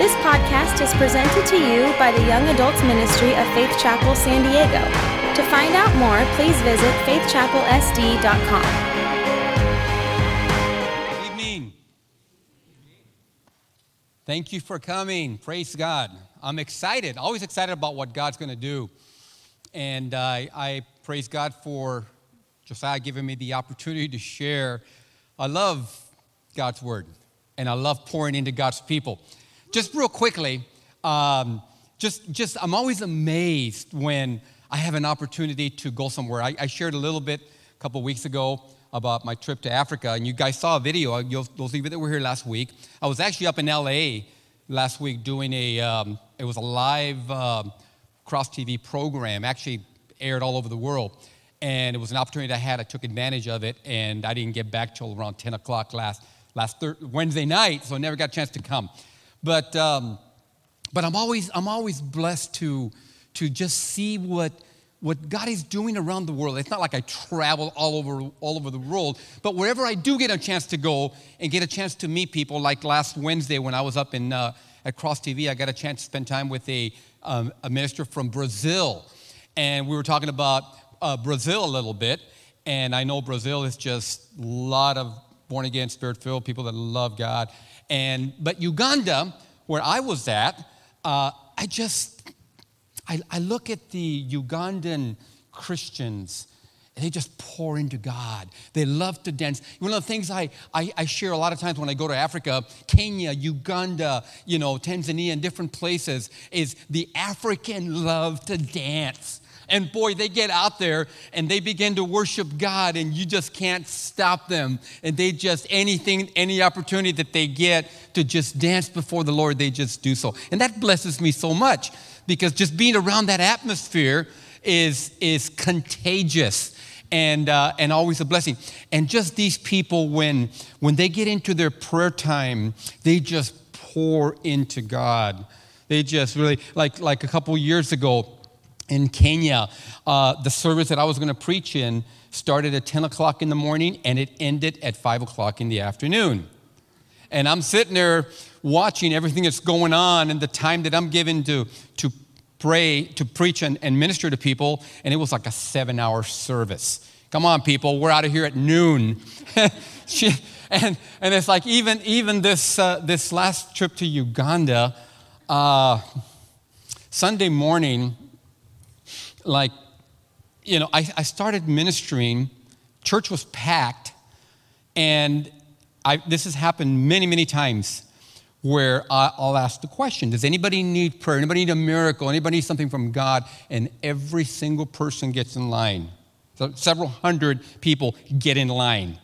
This podcast is presented to you by the Young Adults Ministry of Faith Chapel San Diego. To find out more, please visit faithchapelsd.com. Good evening. Thank you for coming. Praise God. I'm excited, always excited about what God's going to do. And uh, I praise God for Josiah giving me the opportunity to share. I love God's word, and I love pouring into God's people. Just real quickly, um, just, just I'm always amazed when I have an opportunity to go somewhere. I, I shared a little bit a couple weeks ago about my trip to Africa, and you guys saw a video. Those of you that were here last week, I was actually up in LA last week doing a. Um, it was a live uh, cross TV program, actually aired all over the world, and it was an opportunity I had. I took advantage of it, and I didn't get back till around 10 o'clock last last thir- Wednesday night, so I never got a chance to come. But, um, but I'm, always, I'm always blessed to, to just see what, what God is doing around the world. It's not like I travel all over, all over the world, but wherever I do get a chance to go and get a chance to meet people, like last Wednesday when I was up in, uh, at Cross TV, I got a chance to spend time with a, um, a minister from Brazil. And we were talking about uh, Brazil a little bit. And I know Brazil is just a lot of born again, spirit filled people that love God. And, but Uganda, where I was at, uh, I just, I, I look at the Ugandan Christians they just pour into God. They love to dance. One of the things I, I, I, share a lot of times when I go to Africa, Kenya, Uganda, you know, Tanzania, and different places, is the African love to dance. And boy, they get out there and they begin to worship God, and you just can't stop them. And they just, anything, any opportunity that they get to just dance before the Lord, they just do so. And that blesses me so much because just being around that atmosphere is, is contagious and, uh, and always a blessing. And just these people, when, when they get into their prayer time, they just pour into God. They just really, like, like a couple years ago, in Kenya. Uh, the service that I was going to preach in started at 10 o'clock in the morning and it ended at 5 o'clock in the afternoon. And I'm sitting there watching everything that's going on and the time that I'm given to, to pray, to preach and, and minister to people, and it was like a seven hour service. Come on, people, we're out of here at noon. and, and it's like even, even this, uh, this last trip to Uganda, uh, Sunday morning, like, you know, I, I started ministering, church was packed, and I, this has happened many, many times where I'll ask the question Does anybody need prayer? Anybody need a miracle? Anybody need something from God? And every single person gets in line. So several hundred people get in line.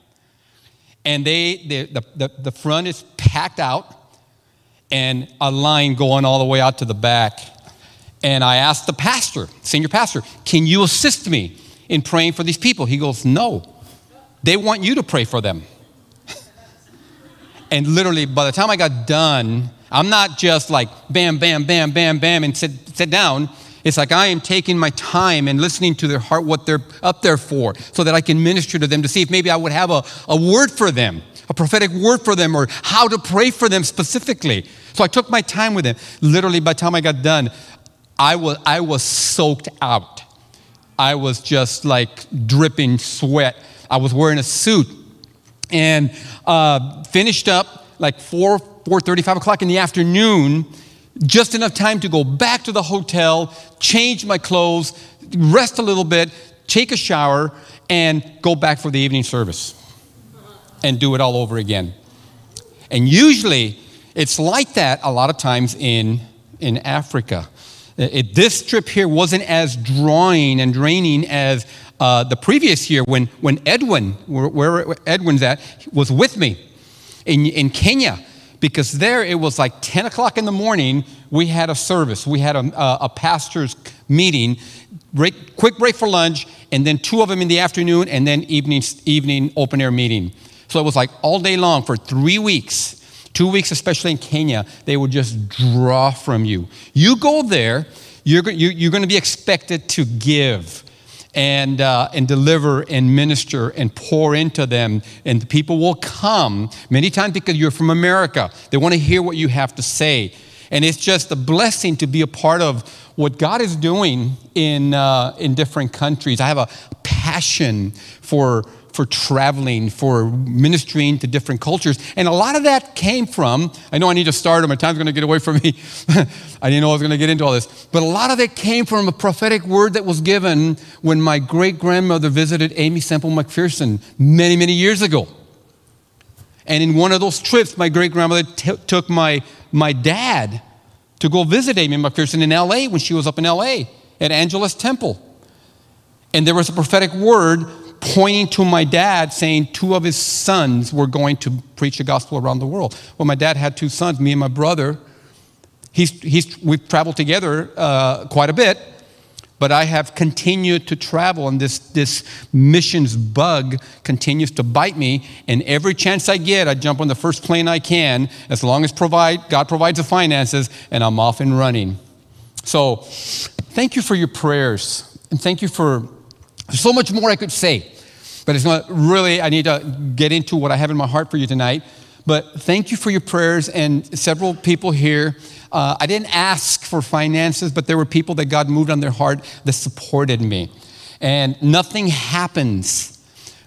And they, they the, the, the front is packed out, and a line going all the way out to the back. And I asked the pastor, senior pastor, can you assist me in praying for these people? He goes, no. They want you to pray for them. and literally, by the time I got done, I'm not just like bam, bam, bam, bam, bam, and sit, sit down. It's like I am taking my time and listening to their heart, what they're up there for, so that I can minister to them to see if maybe I would have a, a word for them, a prophetic word for them, or how to pray for them specifically. So I took my time with them. Literally, by the time I got done, I was, I was soaked out. I was just like dripping sweat. I was wearing a suit and uh, finished up like 4, 4 35 o'clock in the afternoon, just enough time to go back to the hotel, change my clothes, rest a little bit, take a shower, and go back for the evening service and do it all over again. And usually it's like that a lot of times in, in Africa. It, this trip here wasn't as drawing and draining as uh, the previous year when, when Edwin, where, where, Edwin's at, was with me in, in Kenya. Because there it was like 10 o'clock in the morning, we had a service. We had a, a, a pastor's meeting, break, quick break for lunch, and then two of them in the afternoon, and then evening, evening open air meeting. So it was like all day long for three weeks Two weeks, especially in Kenya, they will just draw from you. You go there, you're, you're going to be expected to give and, uh, and deliver and minister and pour into them. And the people will come many times because you're from America. They want to hear what you have to say. And it's just a blessing to be a part of what God is doing in, uh, in different countries. I have a passion for, for traveling, for ministering to different cultures. And a lot of that came from, I know I need to start, or my time's going to get away from me. I didn't know I was going to get into all this. But a lot of it came from a prophetic word that was given when my great grandmother visited Aimee Semple McPherson many, many years ago. And in one of those trips, my great grandmother t- took my, my dad to go visit Aimee McPherson in LA when she was up in LA at Angelus Temple. And there was a prophetic word pointing to my dad saying two of his sons were going to preach the gospel around the world. Well, my dad had two sons, me and my brother. He's, he's, we've traveled together uh, quite a bit. But I have continued to travel, and this, this missions bug continues to bite me. And every chance I get, I jump on the first plane I can, as long as provide, God provides the finances, and I'm off and running. So, thank you for your prayers, and thank you for there's so much more I could say, but it's not really, I need to get into what I have in my heart for you tonight. But thank you for your prayers, and several people here uh, I didn't ask for finances, but there were people that God moved on their heart that supported me. And nothing happens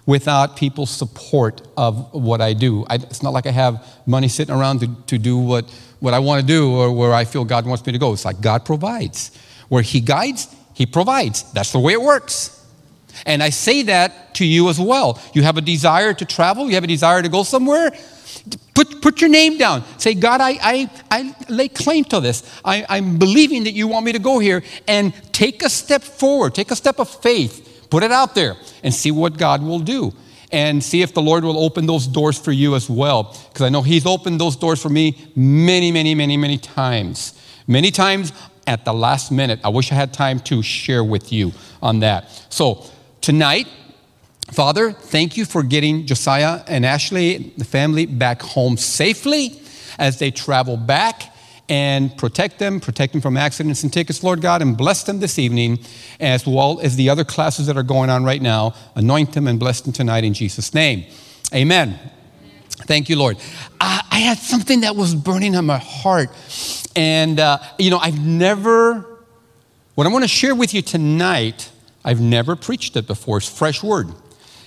without people's support of what I do. I, it's not like I have money sitting around to, to do what, what I want to do or where I feel God wants me to go. It's like God provides. Where He guides, He provides. That's the way it works. And I say that to you as well. You have a desire to travel, you have a desire to go somewhere Put, put your name down. Say, God, I, I, I lay claim to this. I, I'm believing that you want me to go here. And take a step forward, take a step of faith, put it out there, and see what God will do. And see if the Lord will open those doors for you as well. Because I know He's opened those doors for me many, many, many, many times. Many times at the last minute. I wish I had time to share with you on that. So, tonight, Father, thank you for getting Josiah and Ashley, the family, back home safely as they travel back and protect them, protect them from accidents and tickets, Lord God, and bless them this evening, as well as the other classes that are going on right now. Anoint them and bless them tonight in Jesus' name. Amen. Thank you, Lord. I, I had something that was burning on my heart. And, uh, you know, I've never, what I want to share with you tonight, I've never preached it before. It's fresh word.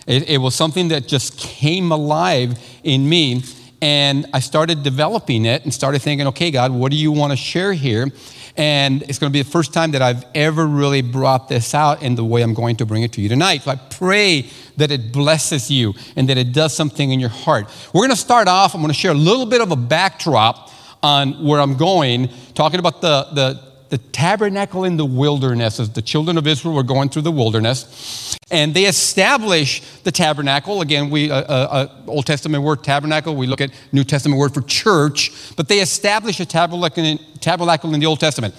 It, it was something that just came alive in me. And I started developing it and started thinking, okay, God, what do you want to share here? And it's going to be the first time that I've ever really brought this out in the way I'm going to bring it to you tonight. So I pray that it blesses you and that it does something in your heart. We're going to start off, I'm going to share a little bit of a backdrop on where I'm going, talking about the, the the tabernacle in the wilderness as the children of Israel were going through the wilderness. And they establish the tabernacle. Again, we uh, uh, uh, Old Testament word tabernacle. We look at New Testament word for church. But they establish a tabernacle in, tabernacle in the Old Testament.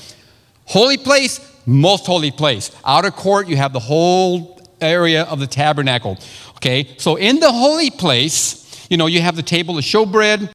Holy place, most holy place. Outer court, you have the whole area of the tabernacle. Okay, so in the holy place, you know, you have the table of showbread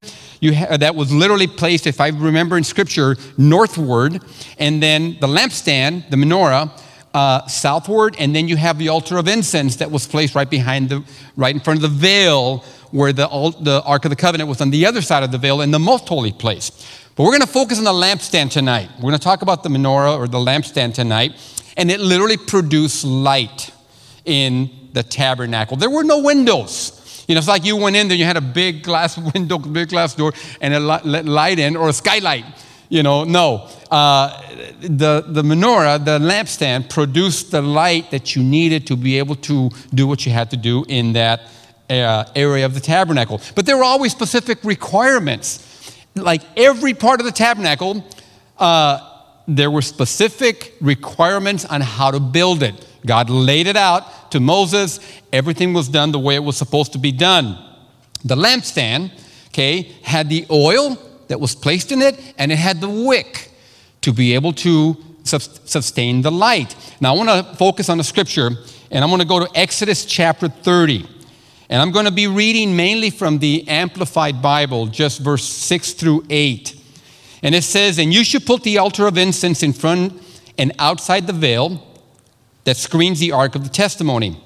ha- that was literally placed, if I remember in scripture, northward, and then the lampstand, the menorah, uh, southward, and then you have the altar of incense that was placed right behind the, right in front of the veil, where the, the Ark of the Covenant was on the other side of the veil in the most holy place. But we're going to focus on the lampstand tonight. We're going to talk about the menorah or the lampstand tonight, and it literally produced light in the tabernacle. There were no windows. You know, it's like you went in there, you had a big glass window, big glass door, and a light in, or a skylight. You know, no. Uh, the, the menorah, the lampstand, produced the light that you needed to be able to do what you had to do in that uh, area of the tabernacle. But there were always specific requirements. Like every part of the tabernacle, uh, there were specific requirements on how to build it. God laid it out to Moses. Everything was done the way it was supposed to be done. The lampstand, okay, had the oil that was placed in it, and it had the wick to be able to sustain the light. Now, I want to focus on the scripture, and I'm going to go to Exodus chapter 30. And I'm going to be reading mainly from the Amplified Bible, just verse 6 through 8. And it says, And you should put the altar of incense in front and outside the veil that screens the ark of the testimony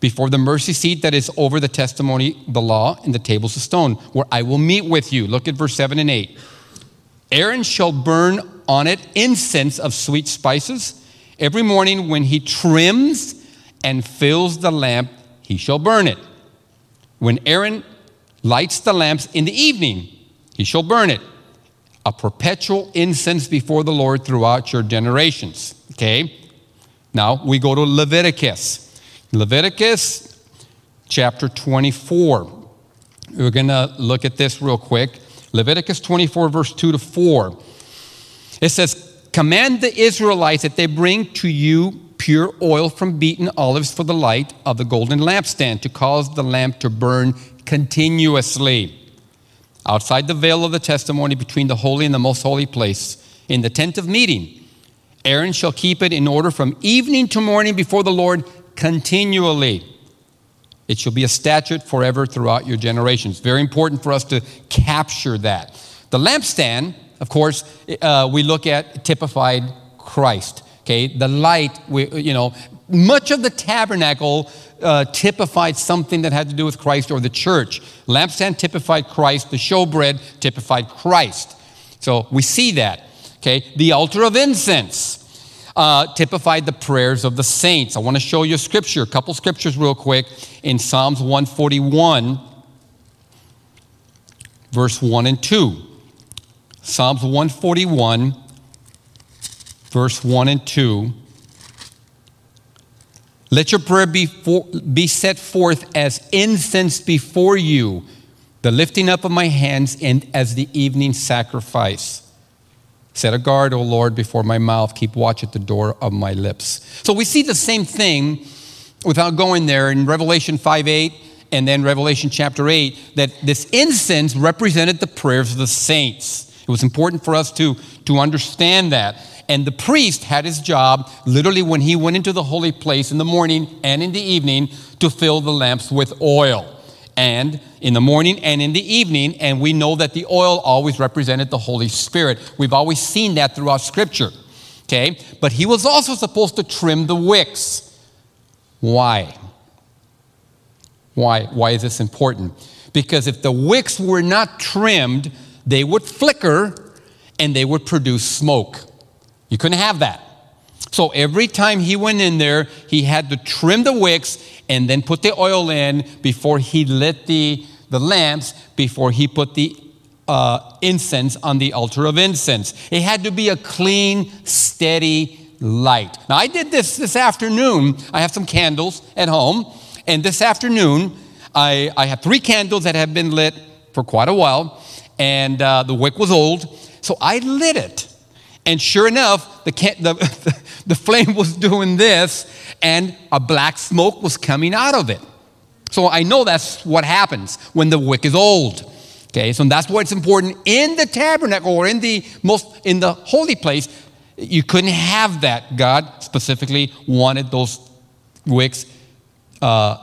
before the mercy seat that is over the testimony, the law, and the tables of stone, where I will meet with you. Look at verse 7 and 8. Aaron shall burn on it incense of sweet spices. Every morning when he trims and fills the lamp, he shall burn it. When Aaron lights the lamps in the evening, he shall burn it. A perpetual incense before the Lord throughout your generations. Okay? Now we go to Leviticus. Leviticus chapter 24. We're going to look at this real quick. Leviticus 24, verse 2 to 4. It says, Command the Israelites that they bring to you pure oil from beaten olives for the light of the golden lampstand to cause the lamp to burn continuously. Outside the veil of the testimony between the holy and the most holy place, in the tent of meeting, Aaron shall keep it in order from evening to morning before the Lord continually. It shall be a statute forever throughout your generations. Very important for us to capture that. The lampstand, of course, uh, we look at typified Christ. Okay, the light, we, you know, much of the tabernacle uh, typified something that had to do with Christ or the church. Lampstand typified Christ, the showbread typified Christ. So we see that. Okay, the altar of incense uh, typified the prayers of the saints. I want to show you a scripture, a couple scriptures real quick in Psalms 141, verse 1 and 2. Psalms 141, verse 1 and 2. Let your prayer be, for, be set forth as incense before you, the lifting up of my hands, and as the evening sacrifice. Set a guard, O Lord, before my mouth. Keep watch at the door of my lips. So we see the same thing without going there in Revelation 5 8 and then Revelation chapter 8 that this incense represented the prayers of the saints. It was important for us to, to understand that. And the priest had his job, literally, when he went into the holy place in the morning and in the evening, to fill the lamps with oil and in the morning and in the evening. And we know that the oil always represented the Holy Spirit. We've always seen that throughout Scripture. Okay? But he was also supposed to trim the wicks. Why? Why? Why is this important? Because if the wicks were not trimmed, they would flicker and they would produce smoke. You couldn't have that. So every time he went in there, he had to trim the wicks and then put the oil in before he lit the, the lamps, before he put the uh, incense on the altar of incense. It had to be a clean, steady light. Now, I did this this afternoon. I have some candles at home, and this afternoon, I, I have three candles that have been lit for quite a while, and uh, the wick was old, so I lit it. And sure enough, the, the, the flame was doing this, and a black smoke was coming out of it. So I know that's what happens when the wick is old. Okay, so that's why it's important in the tabernacle or in the most in the holy place. You couldn't have that. God specifically wanted those wicks uh,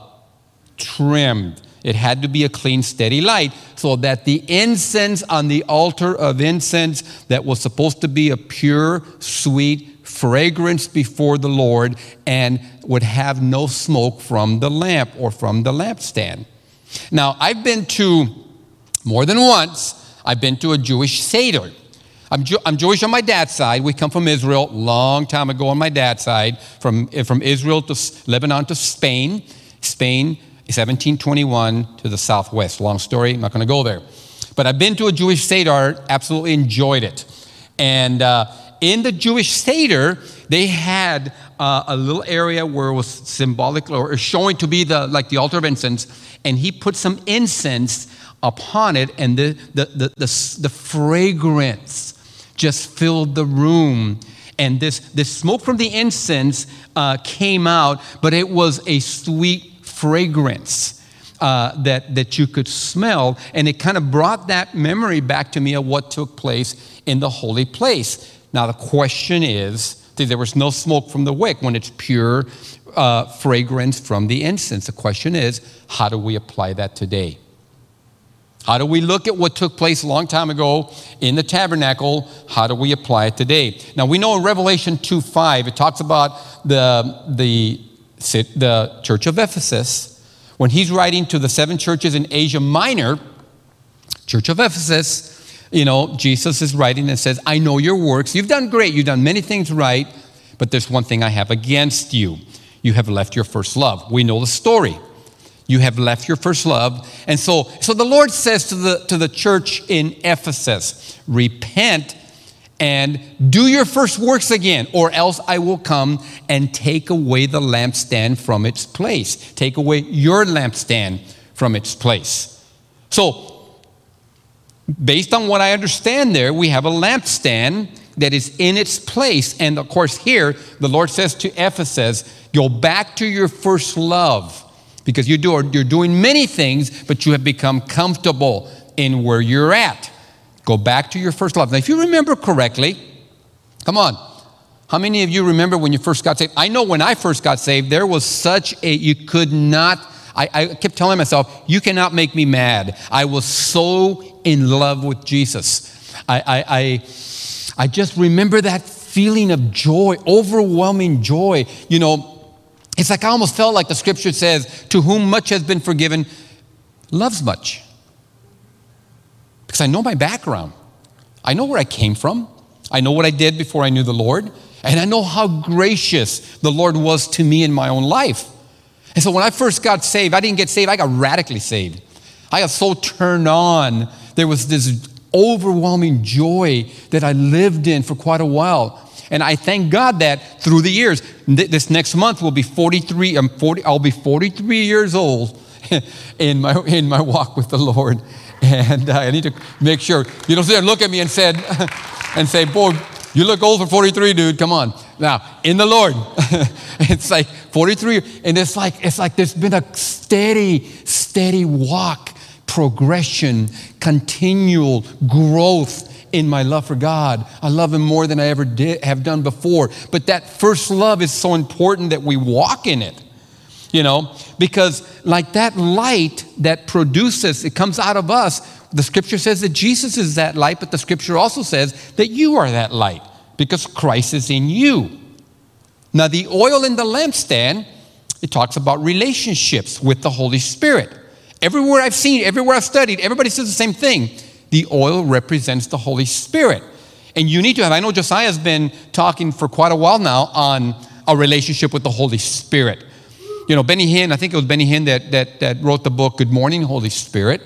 trimmed. It had to be a clean, steady light so that the incense on the altar of incense that was supposed to be a pure, sweet fragrance before the Lord and would have no smoke from the lamp or from the lampstand. Now, I've been to more than once, I've been to a Jewish Seder. I'm, I'm, Jewish on my dad's side. We come from Israel long time ago on my dad's side, from, from Israel to Lebanon to Spain. Spain, 1721 to the southwest. Long story, I'm not going to go there. But I've been to a Jewish Seder, absolutely enjoyed it. And uh, in the Jewish Seder, they had uh, a little area where it was symbolic or showing to be the like the altar of incense, and he put some incense upon it, and the the the, the, the fragrance just filled the room. And this, this smoke from the incense uh, came out, but it was a sweet fragrance. Uh, that, that you could smell, and it kind of brought that memory back to me of what took place in the holy place. Now, the question is there was no smoke from the wick when it's pure uh, fragrance from the incense. The question is how do we apply that today? How do we look at what took place a long time ago in the tabernacle? How do we apply it today? Now, we know in Revelation 2 5, it talks about the, the, the church of Ephesus. When he's writing to the seven churches in Asia Minor, church of Ephesus, you know, Jesus is writing and says, I know your works. You've done great. You've done many things right, but there's one thing I have against you. You have left your first love. We know the story. You have left your first love. And so, so the Lord says to the, to the church in Ephesus, repent and do your first works again, or else I will come and take away the lampstand from its place. Take away your lampstand from its place. So, based on what I understand there, we have a lampstand that is in its place. And of course, here, the Lord says to Ephesus, go back to your first love because you do, you're doing many things, but you have become comfortable in where you're at. Go back to your first love. Now, if you remember correctly, come on. How many of you remember when you first got saved? I know when I first got saved, there was such a, you could not, I, I kept telling myself, you cannot make me mad. I was so in love with Jesus. I, I, I, I just remember that feeling of joy, overwhelming joy. You know, it's like I almost felt like the scripture says, to whom much has been forgiven, loves much because I know my background. I know where I came from. I know what I did before I knew the Lord. And I know how gracious the Lord was to me in my own life. And so when I first got saved, I didn't get saved, I got radically saved. I got so turned on. There was this overwhelming joy that I lived in for quite a while. And I thank God that through the years, this next month will be 43, I'm 40, I'll be 43 years old in my, in my walk with the Lord. And I need to make sure you don't sit there and look at me and said and say, boy, you look old for 43, dude. Come on. Now, in the Lord, it's like 43, and it's like it's like there's been a steady, steady walk, progression, continual growth in my love for God. I love Him more than I ever did have done before. But that first love is so important that we walk in it you know, because like that light that produces, it comes out of us. The scripture says that Jesus is that light, but the scripture also says that you are that light because Christ is in you. Now, the oil in the lampstand, it talks about relationships with the Holy Spirit. Everywhere I've seen, everywhere I've studied, everybody says the same thing. The oil represents the Holy Spirit. And you need to have, I know Josiah's been talking for quite a while now on a relationship with the Holy Spirit. You know, Benny Hinn, I think it was Benny Hinn that, that, that wrote the book, Good Morning, Holy Spirit.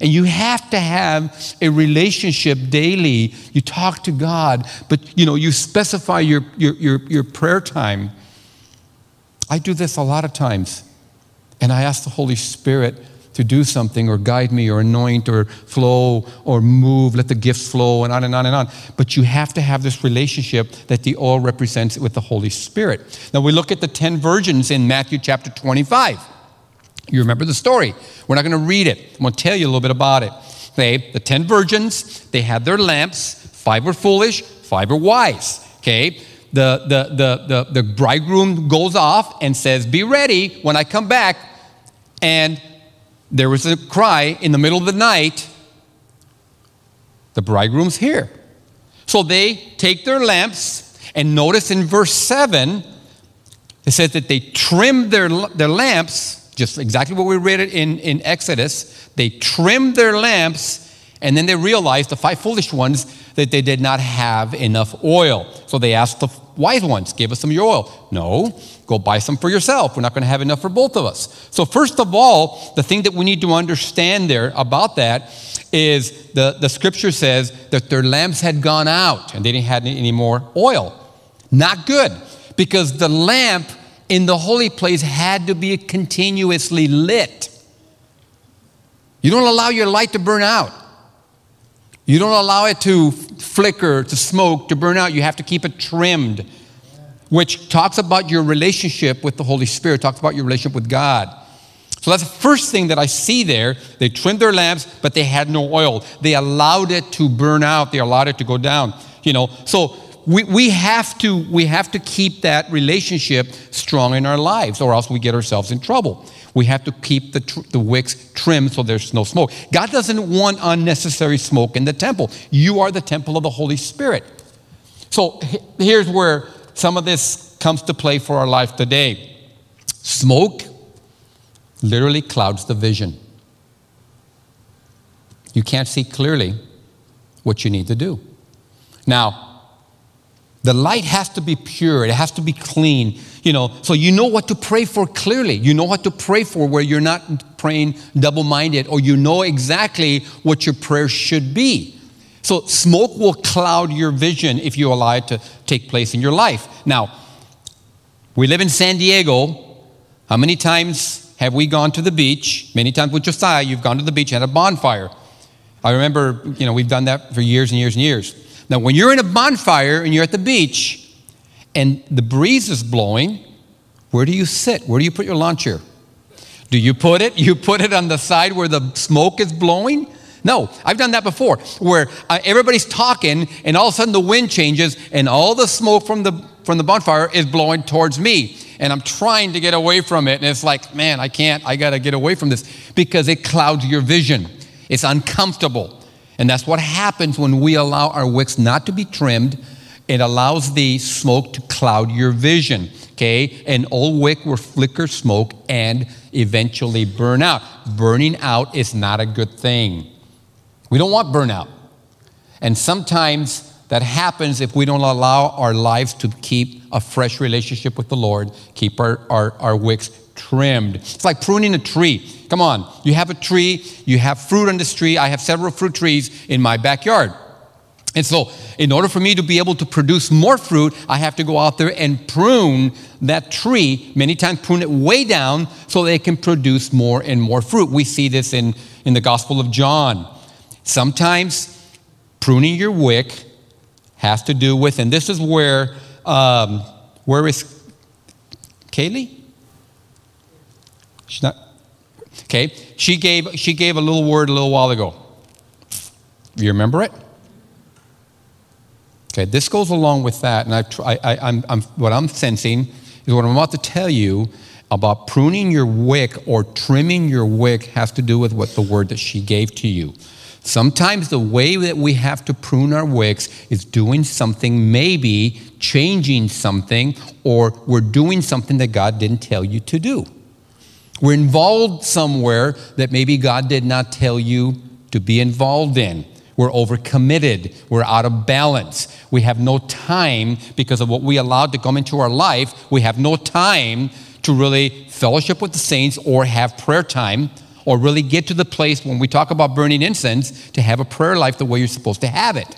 And you have to have a relationship daily. You talk to God, but you know, you specify your, your, your, your prayer time. I do this a lot of times. And I ask the Holy Spirit, to do something or guide me or anoint or flow or move, let the gifts flow and on and on and on. But you have to have this relationship that the oil represents with the Holy Spirit. Now we look at the 10 virgins in Matthew chapter 25. You remember the story. We're not going to read it. I'm going to tell you a little bit about it. Okay, the 10 virgins, they had their lamps. Five were foolish, five were wise. Okay, the, the, the, the, the bridegroom goes off and says, Be ready when I come back. And there was a cry in the middle of the night the bridegroom's here. So they take their lamps, and notice in verse 7, it says that they trimmed their, their lamps, just exactly what we read it in, in Exodus. They trimmed their lamps, and then they realized, the five foolish ones, that they did not have enough oil. So they asked the wise ones, Give us some of your oil. No, go buy some for yourself. We're not going to have enough for both of us. So, first of all, the thing that we need to understand there about that is the, the scripture says that their lamps had gone out and they didn't have any more oil. Not good, because the lamp in the holy place had to be continuously lit. You don't allow your light to burn out. You don't allow it to flicker, to smoke, to burn out. You have to keep it trimmed, which talks about your relationship with the Holy Spirit, talks about your relationship with God. So that's the first thing that I see there. They trimmed their lamps, but they had no oil. They allowed it to burn out. They allowed it to go down. You know, so we, we have to we have to keep that relationship strong in our lives, or else we get ourselves in trouble. We have to keep the, tr- the wicks trimmed so there's no smoke. God doesn't want unnecessary smoke in the temple. You are the temple of the Holy Spirit. So here's where some of this comes to play for our life today. Smoke literally clouds the vision. You can't see clearly what you need to do. Now, the light has to be pure, it has to be clean, you know, so you know what to pray for clearly. You know what to pray for where you're not praying double minded, or you know exactly what your prayer should be. So, smoke will cloud your vision if you allow it to take place in your life. Now, we live in San Diego. How many times have we gone to the beach? Many times with Josiah, you've gone to the beach and had a bonfire. I remember, you know, we've done that for years and years and years. Now, when you're in a bonfire and you're at the beach and the breeze is blowing, where do you sit? Where do you put your lawn chair? Do you put it? You put it on the side where the smoke is blowing? No, I've done that before, where uh, everybody's talking, and all of a sudden the wind changes, and all the smoke from the from the bonfire is blowing towards me, and I'm trying to get away from it, and it's like, man, I can't. I got to get away from this because it clouds your vision. It's uncomfortable. And that's what happens when we allow our wicks not to be trimmed. It allows the smoke to cloud your vision. Okay? An old wick will flicker smoke and eventually burn out. Burning out is not a good thing. We don't want burnout. And sometimes that happens if we don't allow our lives to keep a fresh relationship with the Lord, keep our, our, our wicks trimmed. It's like pruning a tree. Come on, you have a tree, you have fruit on this tree. I have several fruit trees in my backyard. And so, in order for me to be able to produce more fruit, I have to go out there and prune that tree, many times prune it way down so they can produce more and more fruit. We see this in, in the Gospel of John. Sometimes pruning your wick has to do with, and this is where, um, where is Kaylee? She's not. Okay, she gave she gave a little word a little while ago. You remember it? Okay, this goes along with that, and I, I, I'm, I'm, what I'm sensing is what I'm about to tell you about pruning your wick or trimming your wick has to do with what the word that she gave to you. Sometimes the way that we have to prune our wicks is doing something, maybe changing something, or we're doing something that God didn't tell you to do. We're involved somewhere that maybe God did not tell you to be involved in. We're overcommitted. We're out of balance. We have no time because of what we allowed to come into our life. We have no time to really fellowship with the saints or have prayer time or really get to the place when we talk about burning incense to have a prayer life the way you're supposed to have it.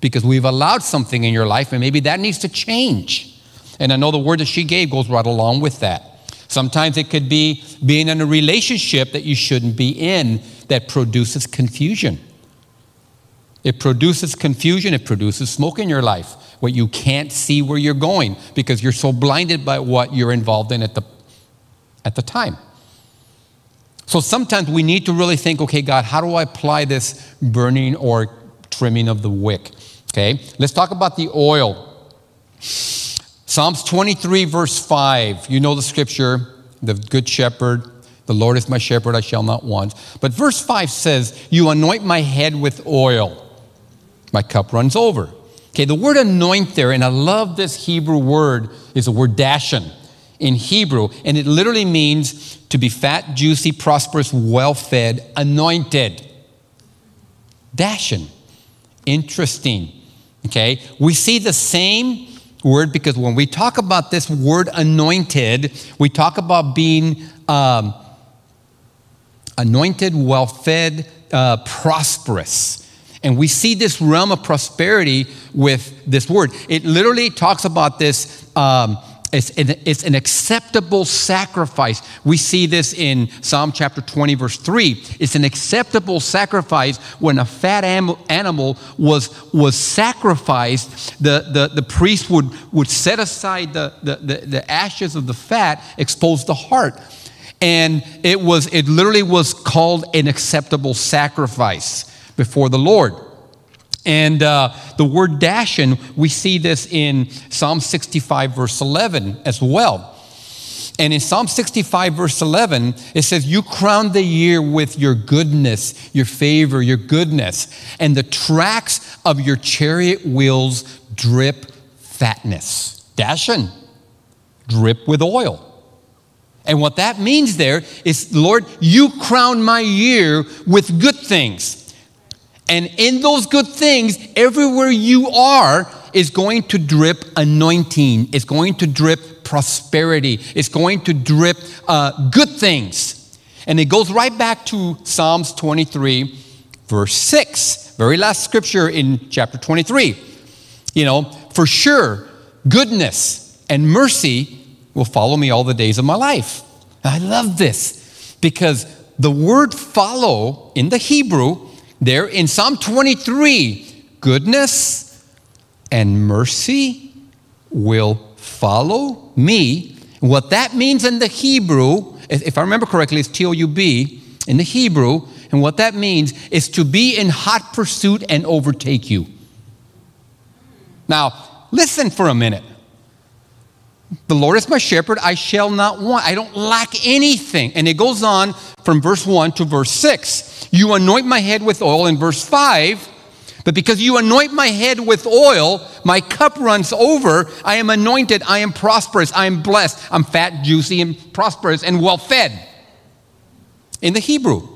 Because we've allowed something in your life and maybe that needs to change. And I know the word that she gave goes right along with that. Sometimes it could be being in a relationship that you shouldn't be in that produces confusion. It produces confusion, it produces smoke in your life where you can't see where you're going because you're so blinded by what you're involved in at the, at the time. So sometimes we need to really think okay, God, how do I apply this burning or trimming of the wick? Okay, let's talk about the oil. Psalms 23, verse 5. You know the scripture, the good shepherd, the Lord is my shepherd, I shall not want. But verse 5 says, You anoint my head with oil, my cup runs over. Okay, the word anoint there, and I love this Hebrew word, is the word dashan in Hebrew, and it literally means to be fat, juicy, prosperous, well fed, anointed. Dashan. Interesting. Okay, we see the same word because when we talk about this word anointed, we talk about being um, anointed, well fed, uh, prosperous. And we see this realm of prosperity with this word. It literally talks about this um, it's an, it's an, acceptable sacrifice. We see this in Psalm chapter 20, verse 3. It's an acceptable sacrifice when a fat animal was, was sacrificed. The, the, the priest would, would set aside the, the, the, the ashes of the fat, expose the heart. And it, was, it literally was called an acceptable sacrifice before the Lord. And uh, the word dashan, we see this in Psalm 65, verse 11 as well. And in Psalm 65, verse 11, it says, You crown the year with your goodness, your favor, your goodness, and the tracks of your chariot wheels drip fatness. Dashan, drip with oil. And what that means there is, Lord, you crown my year with good things. And in those good things, everywhere you are is going to drip anointing, it's going to drip prosperity, it's going to drip uh, good things. And it goes right back to Psalms 23, verse 6, very last scripture in chapter 23. You know, for sure, goodness and mercy will follow me all the days of my life. I love this because the word follow in the Hebrew, there in Psalm 23, goodness and mercy will follow me. What that means in the Hebrew, if I remember correctly, it's T O U B in the Hebrew, and what that means is to be in hot pursuit and overtake you. Now, listen for a minute. The Lord is my shepherd, I shall not want. I don't lack anything. And it goes on from verse 1 to verse 6. You anoint my head with oil in verse 5. But because you anoint my head with oil, my cup runs over. I am anointed. I am prosperous. I am blessed. I'm fat, juicy, and prosperous and well fed. In the Hebrew.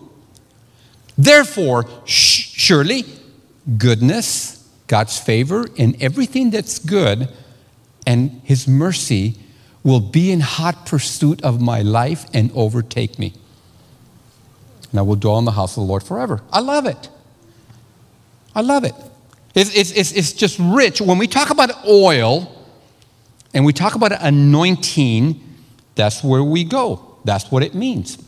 Therefore, sh- surely goodness, God's favor, and everything that's good and His mercy will be in hot pursuit of my life and overtake me. And I will dwell in the house of the Lord forever. I love it. I love it. It's, it's, it's, it's just rich. When we talk about oil and we talk about anointing, that's where we go. That's what it means.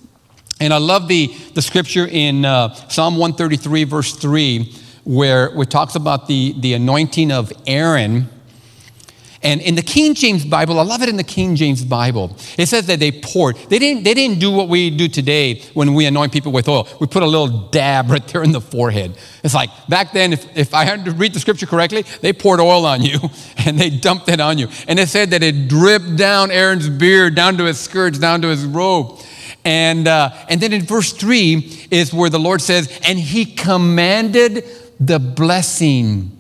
And I love the, the scripture in uh, Psalm 133, verse 3, where it talks about the, the anointing of Aaron and in the King James Bible, I love it in the King James Bible. It says that they poured. They didn't, they didn't do what we do today when we anoint people with oil. We put a little dab right there in the forehead. It's like back then, if, if I had to read the scripture correctly, they poured oil on you and they dumped it on you. And it said that it dripped down Aaron's beard, down to his skirts, down to his robe. And, uh, and then in verse 3 is where the Lord says, and he commanded the blessing.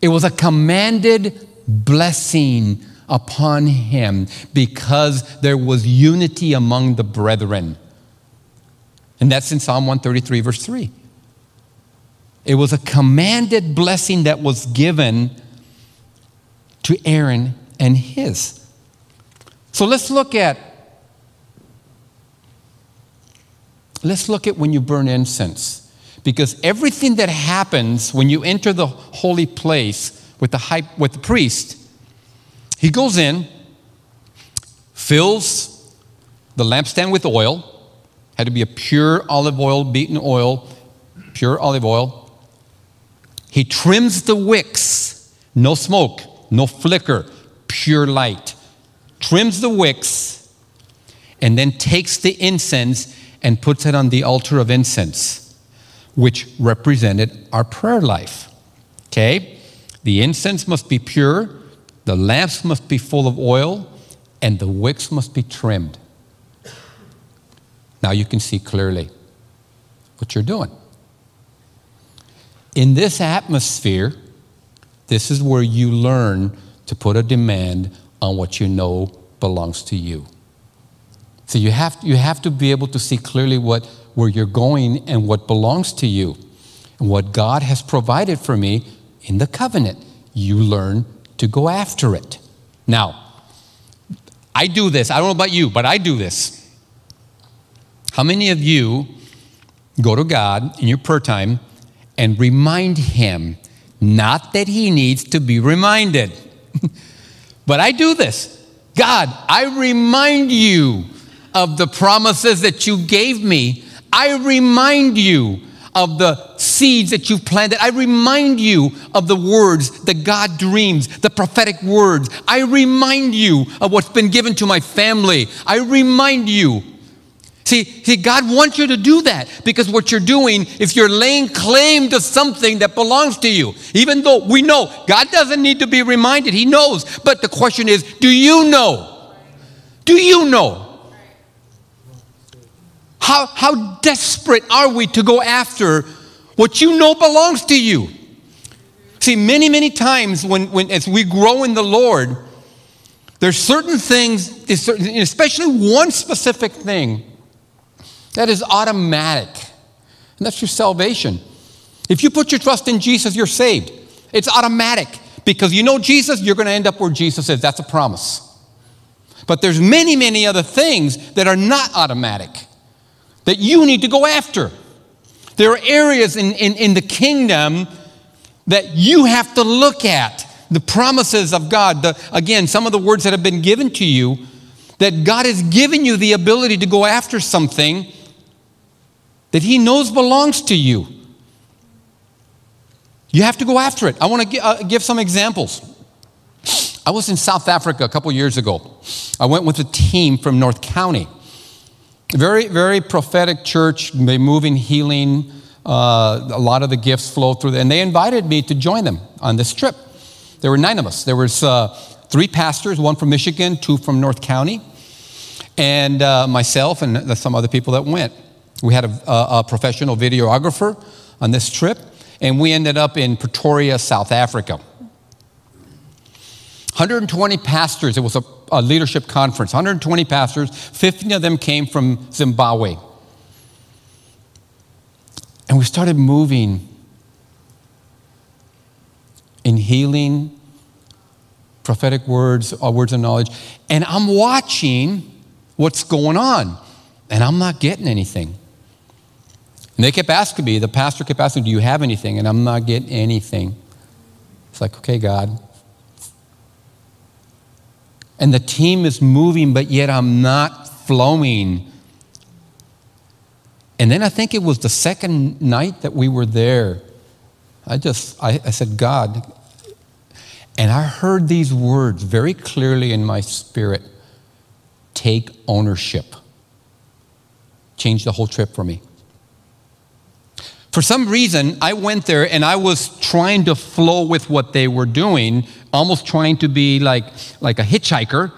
It was a commanded blessing upon him because there was unity among the brethren. And that's in Psalm 133, verse 3. It was a commanded blessing that was given to Aaron and his. So let's look at let's look at when you burn incense because everything that happens when you enter the holy place with the, high, with the priest. He goes in, fills the lampstand with oil, had to be a pure olive oil, beaten oil, pure olive oil. He trims the wicks, no smoke, no flicker, pure light. Trims the wicks, and then takes the incense and puts it on the altar of incense, which represented our prayer life. Okay? The incense must be pure, the lamps must be full of oil, and the wicks must be trimmed. Now you can see clearly what you're doing. In this atmosphere, this is where you learn to put a demand on what you know belongs to you. So you have, you have to be able to see clearly what, where you're going and what belongs to you. And what God has provided for me in the covenant, you learn to go after it. Now, I do this. I don't know about you, but I do this. How many of you go to God in your prayer time and remind Him, not that He needs to be reminded, but I do this. God, I remind you of the promises that you gave me. I remind you of the seeds that you've planted. I remind you of the words that God dreams, the prophetic words. I remind you of what's been given to my family. I remind you. See, see, God wants you to do that because what you're doing is you're laying claim to something that belongs to you. Even though we know God doesn't need to be reminded, He knows. But the question is, do you know? Do you know? How, how desperate are we to go after what you know belongs to you? See, many, many times when, when as we grow in the Lord, there's certain things, especially one specific thing, that is automatic, and that's your salvation. If you put your trust in Jesus, you're saved. It's automatic because you know Jesus, you're going to end up where Jesus is. That's a promise. But there's many, many other things that are not automatic that you need to go after. There are areas in, in, in the kingdom that you have to look at. The promises of God, the, again, some of the words that have been given to you, that God has given you the ability to go after something that He knows belongs to you. You have to go after it. I want to give, uh, give some examples. I was in South Africa a couple years ago. I went with a team from North County. Very, very prophetic church. They move in healing. Uh, a lot of the gifts flow through, and they invited me to join them on this trip. There were nine of us. There was uh, three pastors, one from Michigan, two from North County, and uh, myself and some other people that went. We had a, a professional videographer on this trip, and we ended up in Pretoria, South Africa. 120 pastors, it was a, a, leadership conference, 120 pastors, 15 of them came from Zimbabwe. And we started moving in healing, prophetic words, uh, words of knowledge. And I'm watching what's going on, and I'm not getting anything. And they kept asking me, the pastor kept asking, Do you have anything? And I'm not getting anything. It's like, okay, God. And the team is moving, but yet I'm not flowing. And then I think it was the second night that we were there. I just, I, I said, God, and I heard these words very clearly in my spirit take ownership. Changed the whole trip for me. For some reason, I went there and I was trying to flow with what they were doing, almost trying to be like, like a hitchhiker,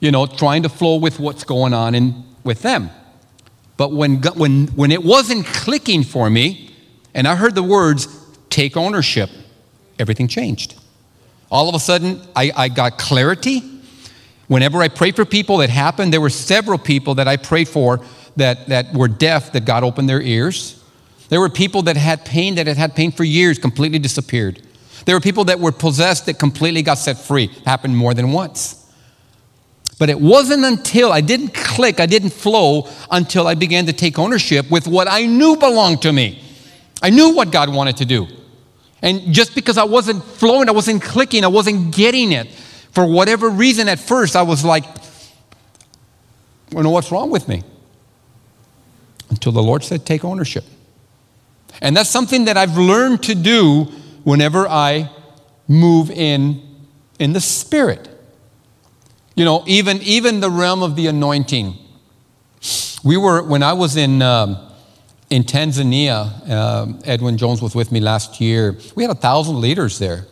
you know, trying to flow with what's going on in, with them. But when, when, when it wasn't clicking for me, and I heard the words, take ownership, everything changed. All of a sudden, I, I got clarity. Whenever I prayed for people, that happened. There were several people that I prayed for that, that were deaf that God opened their ears. There were people that had pain that had had pain for years, completely disappeared. There were people that were possessed that completely got set free. It happened more than once. But it wasn't until I didn't click, I didn't flow until I began to take ownership with what I knew belonged to me. I knew what God wanted to do. And just because I wasn't flowing, I wasn't clicking, I wasn't getting it, for whatever reason at first, I was like, I don't know what's wrong with me. Until the Lord said, take ownership. And that's something that I've learned to do whenever I move in in the spirit. You know, even even the realm of the anointing. We were when I was in um, in Tanzania. Um, Edwin Jones was with me last year. We had a thousand leaders there.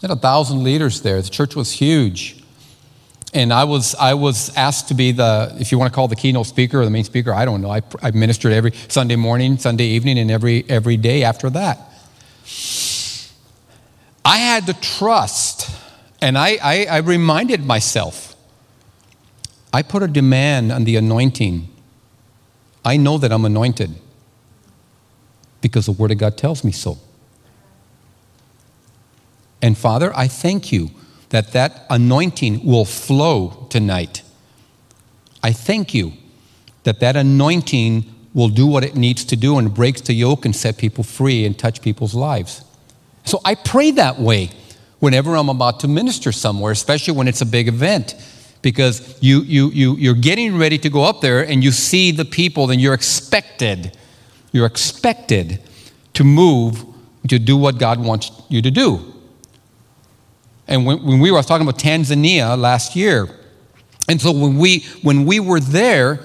We had a thousand leaders there. The church was huge and I was, I was asked to be the, if you want to call the keynote speaker or the main speaker, I don't know. I, I ministered every Sunday morning, Sunday evening, and every, every day after that. I had to trust, and I, I, I reminded myself I put a demand on the anointing. I know that I'm anointed because the Word of God tells me so. And Father, I thank you that that anointing will flow tonight. I thank you that that anointing will do what it needs to do and breaks the yoke and set people free and touch people's lives. So I pray that way whenever I'm about to minister somewhere, especially when it's a big event, because you, you, you, you're getting ready to go up there and you see the people and you're expected, you're expected to move to do what God wants you to do. And when, when we were talking about Tanzania last year, and so when we when we were there,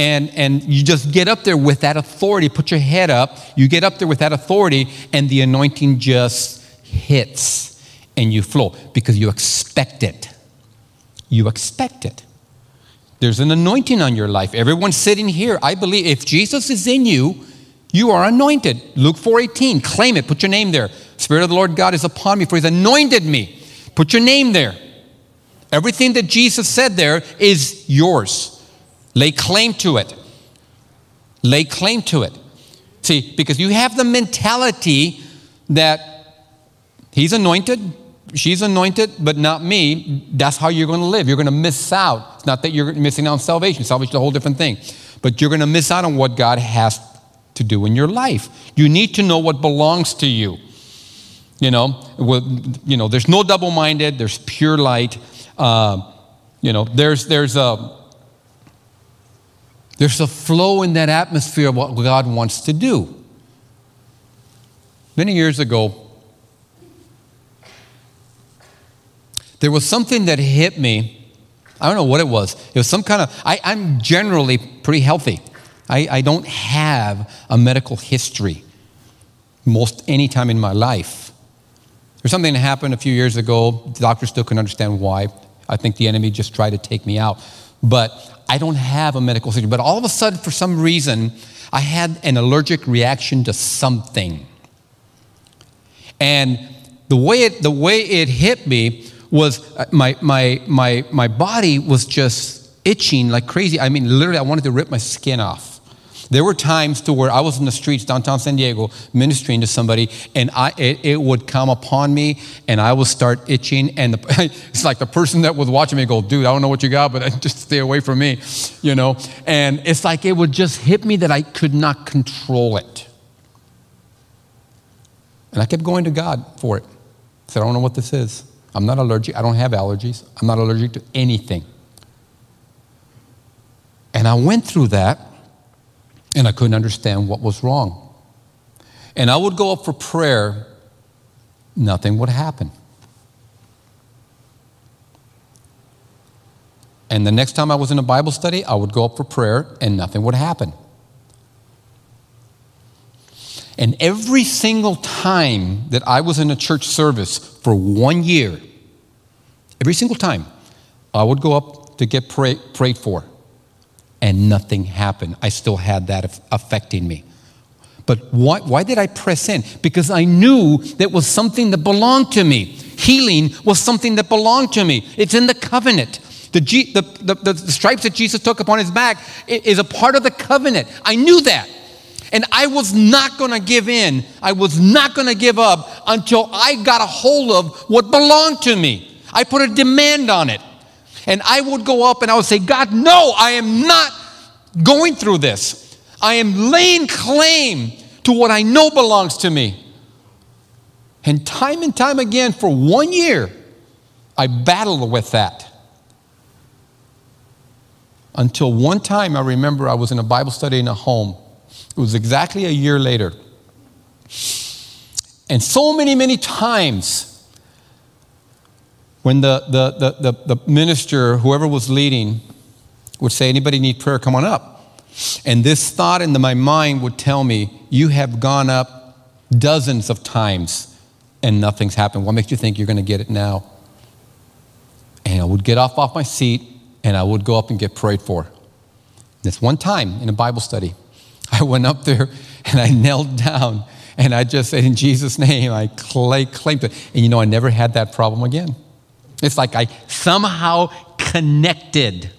and and you just get up there with that authority, put your head up, you get up there with that authority, and the anointing just hits and you flow because you expect it. You expect it. There's an anointing on your life. Everyone sitting here, I believe if Jesus is in you, you are anointed. Luke 4:18, claim it, put your name there. Spirit of the Lord God is upon me, for he's anointed me Put your name there. Everything that Jesus said there is yours. Lay claim to it. Lay claim to it. See, because you have the mentality that he's anointed, she's anointed, but not me. That's how you're going to live. You're going to miss out. It's not that you're missing out on salvation. Salvation is a whole different thing. But you're going to miss out on what God has to do in your life. You need to know what belongs to you. You know, you know there's no double minded, there's pure light. Uh, you know, there's, there's, a, there's a flow in that atmosphere of what God wants to do. Many years ago, there was something that hit me. I don't know what it was. It was some kind of, I, am generally pretty healthy. I, I don't have a medical history most any time in my life. There's something that happened a few years ago. The doctor still couldn't understand why. I think the enemy just tried to take me out. But I don't have a medical history. But all of a sudden, for some reason, I had an allergic reaction to something. And the way it, the way it hit me was uh, my, my, my, my body was just itching like crazy. I mean, literally, I wanted to rip my skin off. There were times to where I was in the streets downtown San Diego ministering to somebody, and I, it, it would come upon me, and I would start itching. And the, it's like the person that was watching me go, "Dude, I don't know what you got, but just stay away from me," you know. And it's like it would just hit me that I could not control it, and I kept going to God for it. I said, "I don't know what this is. I'm not allergic. I don't have allergies. I'm not allergic to anything." And I went through that and I couldn't understand what was wrong. And I would go up for prayer, nothing would happen. And the next time I was in a Bible study, I would go up for prayer and nothing would happen. And every single time that I was in a church service for one year, every single time, I would go up to get pray, prayed for and nothing happened. I still had that affecting me. But why, why did I press in? Because I knew that was something that belonged to me. Healing was something that belonged to me. It's in the covenant. The, G, the, the, the, stripes that Jesus took upon his back is a part of the covenant. I knew that. And I was not going to give in. I was not going to give up until I got a hold of what belonged to me. I put a demand on it. And I would go up and I would say, God, no, I am not going through this. I am laying claim to what I know belongs to me. And time and time again, for one year, I battled with that. Until one time, I remember I was in a Bible study in a home. It was exactly a year later. And so many, many times, when the, the, the, the, the minister, whoever was leading, would say, Anybody need prayer? Come on up. And this thought in my mind would tell me, You have gone up dozens of times and nothing's happened. What makes you think you're going to get it now? And I would get off off my seat and I would go up and get prayed for. This one time in a Bible study, I went up there and I knelt down and I just said, In Jesus' name, I claimed it. And you know, I never had that problem again. It's like I somehow connected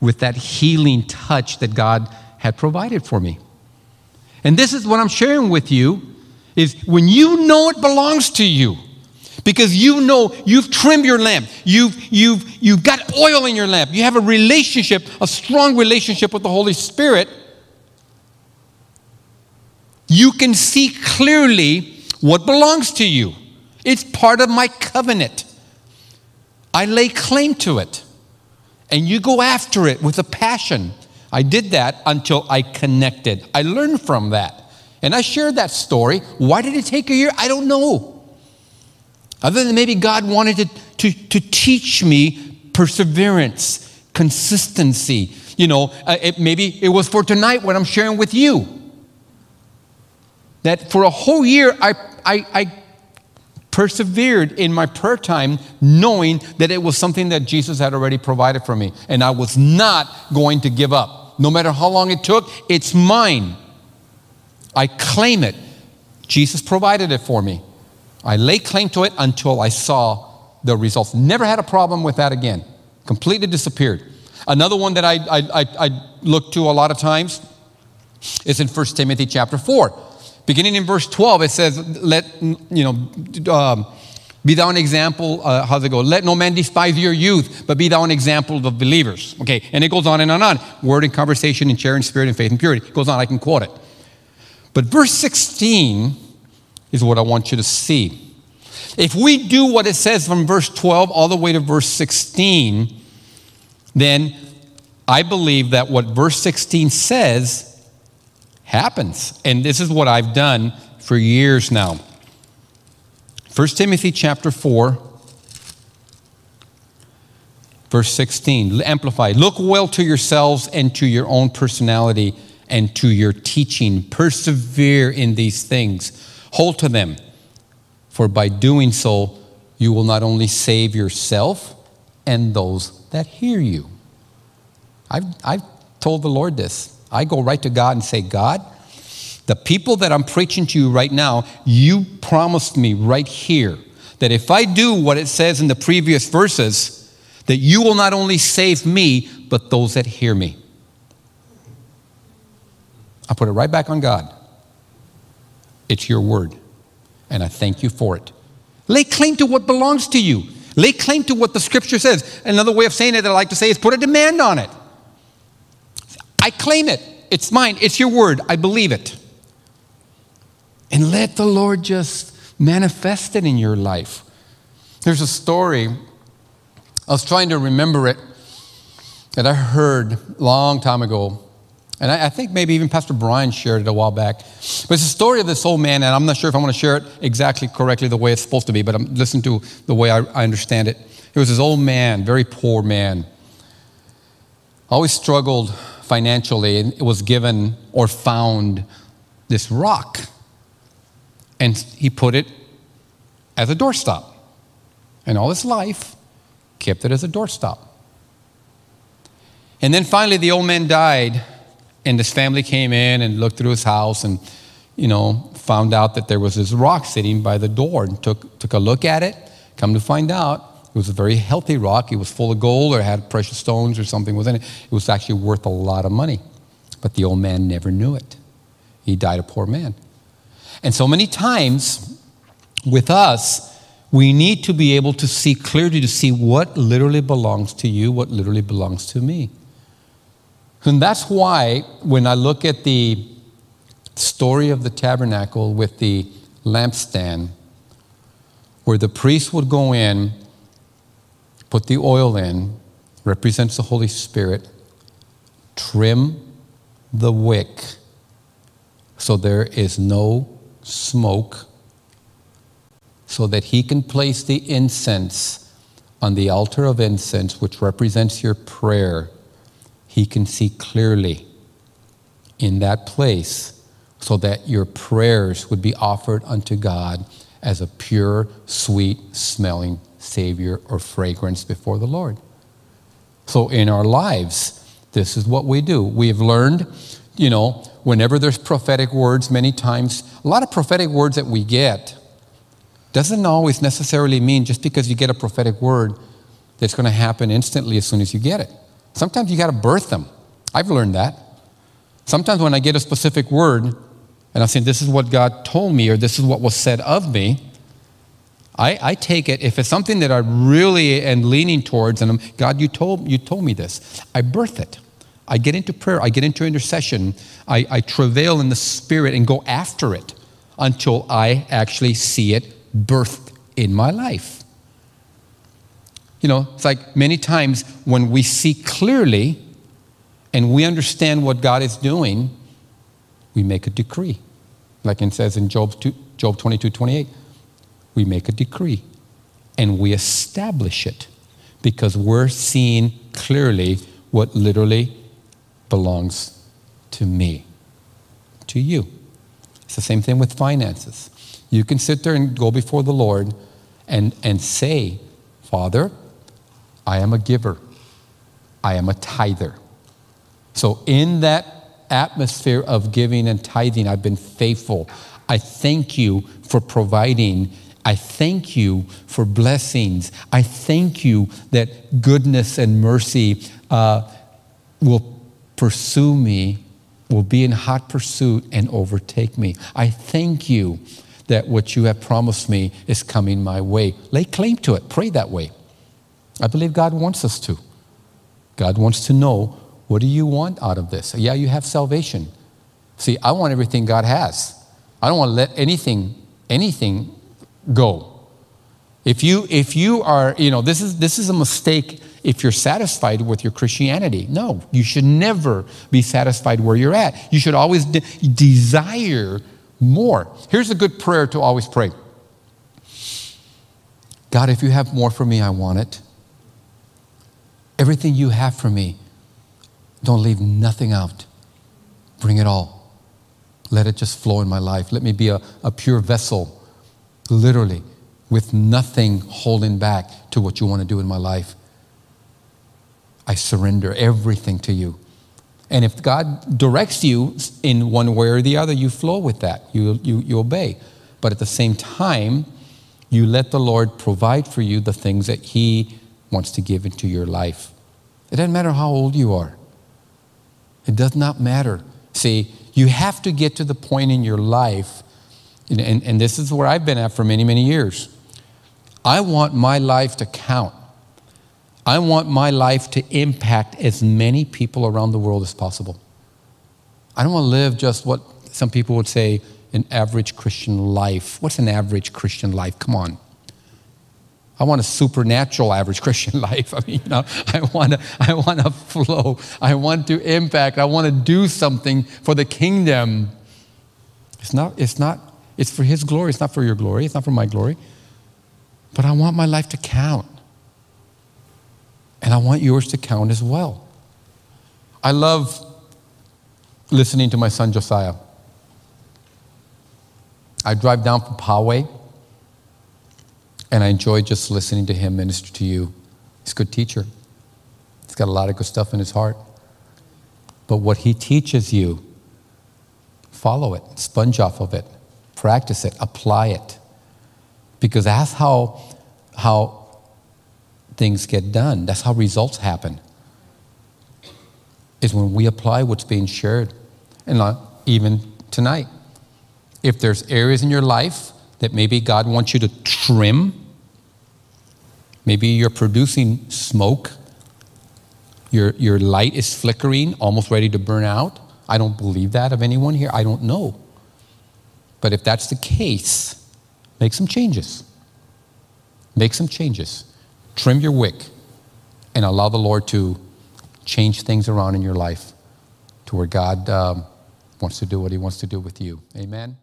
with that healing touch that God had provided for me. And this is what I'm sharing with you is when you know it belongs to you because you know you've trimmed your lamp you've, you've, you've got oil in your lamp you have a relationship a strong relationship with the holy spirit you can see clearly what belongs to you it's part of my covenant I lay claim to it. And you go after it with a passion. I did that until I connected. I learned from that. And I shared that story. Why did it take a year? I don't know. Other than maybe God wanted to, to, to teach me perseverance, consistency. You know, uh, it, maybe it was for tonight what I'm sharing with you. That for a whole year, I, I, I persevered in my prayer time knowing that it was something that Jesus had already provided for me. And I was not going to give up. No matter how long it took, it's mine. I claim it. Jesus provided it for me. I lay claim to it until I saw the results. Never had a problem with that again. Completely disappeared. Another one that I, I, I, I look to a lot of times is in 1 Timothy chapter 4. Beginning in verse 12, it says, Let, you know, um, be thou an example, uh, how's it go? Let no man despise your youth, but be thou an example of believers. Okay, and it goes on and on and on. Word and conversation and sharing spirit and faith and purity. It goes on, I can quote it. But verse 16 is what I want you to see. If we do what it says from verse 12 all the way to verse 16, then I believe that what verse 16 says happens. And this is what I've done for years now. 1 Timothy chapter 4, verse 16, amplify. Look well to yourselves and to your own personality and to your teaching. Persevere in these things, hold to them, for by doing so, you will not only save yourself and those that hear you. I've, I've told the Lord this. I go right to God and say, God, the people that I'm preaching to you right now, you promised me right here that if I do what it says in the previous verses, that you will not only save me, but those that hear me. I put it right back on God. It's your word, and I thank you for it. Lay claim to what belongs to you. Lay claim to what the scripture says. Another way of saying it that I like to say is put a demand on it. I claim it. It's mine. It's your word. I believe it and let the Lord just manifest it in your life. There's a story, I was trying to remember it, that I heard long time ago. And I, I, think maybe even Pastor Brian shared it a while back. But it's a story of this old man, and I'm not sure if I want to share it exactly correctly the way it's supposed to be, but I'm listening to the way I, I understand it. It was this old man, very poor man. Always struggled financially, and it was given or found this rock and he put it as a doorstop. And all his life, kept it as a doorstop. And then finally, the old man died, and his family came in and looked through his house and, you know, found out that there was this rock sitting by the door and took, took a look at it. Come to find out, it was a very healthy rock. It was full of gold or had precious stones or something within it. It was actually worth a lot of money. But the old man never knew it. He died a poor man. And so many times with us, we need to be able to see clearly to see what literally belongs to you, what literally belongs to me. And that's why when I look at the story of the tabernacle with the lampstand, where the priest would go in, put the oil in, represents the Holy Spirit, trim the wick so there is no smoke so that he can place the incense on the altar of incense, which represents your prayer. He can see clearly in that place so that your prayers would be offered unto God as a pure, sweet smelling Savior or fragrance before the Lord. So in our lives, this is what we do. We have learned, you know, whenever there's prophetic words, many times, a lot of prophetic words that we get doesn't always necessarily mean just because you get a prophetic word that's going to happen instantly as soon as you get it. Sometimes you got to birth them. I've learned that. Sometimes when I get a specific word and I'm saying, this is what God told me or this is what was said of me, I, I take it, if it's something that I really am leaning towards, and I'm, God, you told, you told me this, I birth it. I get into prayer, I get into intercession, I, I travail in the spirit and go after it until I actually see it birthed in my life. You know, it's like many times when we see clearly and we understand what God is doing, we make a decree. Like it says in Job, 2, Job 22 28, we make a decree and we establish it because we're seeing clearly what literally belongs to me, to you. It's the same thing with finances. You can sit there and go before the Lord and, and say, Father, I am a giver, I am a tither. So, in that atmosphere of giving and tithing, I've been faithful. I thank you for providing. I thank you for blessings. I thank you that goodness and mercy uh, will pursue me will be in hot pursuit and overtake me. I thank you that what you have promised me is coming my way. Lay claim to it. Pray that way. I believe God wants us to. God wants to know what do you want out of this? Yeah, you have salvation. See, I want everything God has. I don't want to let anything, anything go. If you, if you are, you know, this is, this is a mistake if you're satisfied with your Christianity. No, you should never be satisfied where you're at. You should always de- desire more. Here's a good prayer to always pray God, if you have more for me, I want it. Everything you have for me, don't leave nothing out. Bring it all. Let it just flow in my life. Let me be a, a pure vessel, literally, with nothing holding back to what you want to do in my life. I surrender everything to you. And if God directs you in one way or the other, you flow with that, you, you, you obey. But at the same time, you let the Lord provide for you the things that He wants to give into your life. It doesn't matter how old you are, it does not matter. See, you have to get to the point in your life, and, and, this is where I've been at for many, many years. I want my life to count. I want my life to impact as many people around the world as possible. I don't want to live just what some people would say an average Christian life. What's an average Christian life? Come on. I want a supernatural average Christian life. I mean, you know, I want to, I want to flow. I want to impact. I want to do something for the kingdom. It's not, it's not, it's for His glory. It's not for your glory. It's not for my glory. But I want my life to count. And I want yours to count as well. I love listening to my son Josiah. I drive down from Poway, and I enjoy just listening to him minister to you. He's a good teacher. He's got a lot of good stuff in his heart. But what he teaches you, follow it, sponge off of it, practice it, apply it. Because that's how, how things get done. That's how results happen. Is when we apply what's being shared. And not even tonight, if there's areas in your life that maybe God wants you to trim, maybe you're producing smoke, your, your light is flickering, almost ready to burn out. I don't believe that of anyone here. I don't know. But if that's the case, make some changes. Make some changes trim your wick and allow the Lord to change things around in your life to where God um, wants to do what He wants to do with you. Amen.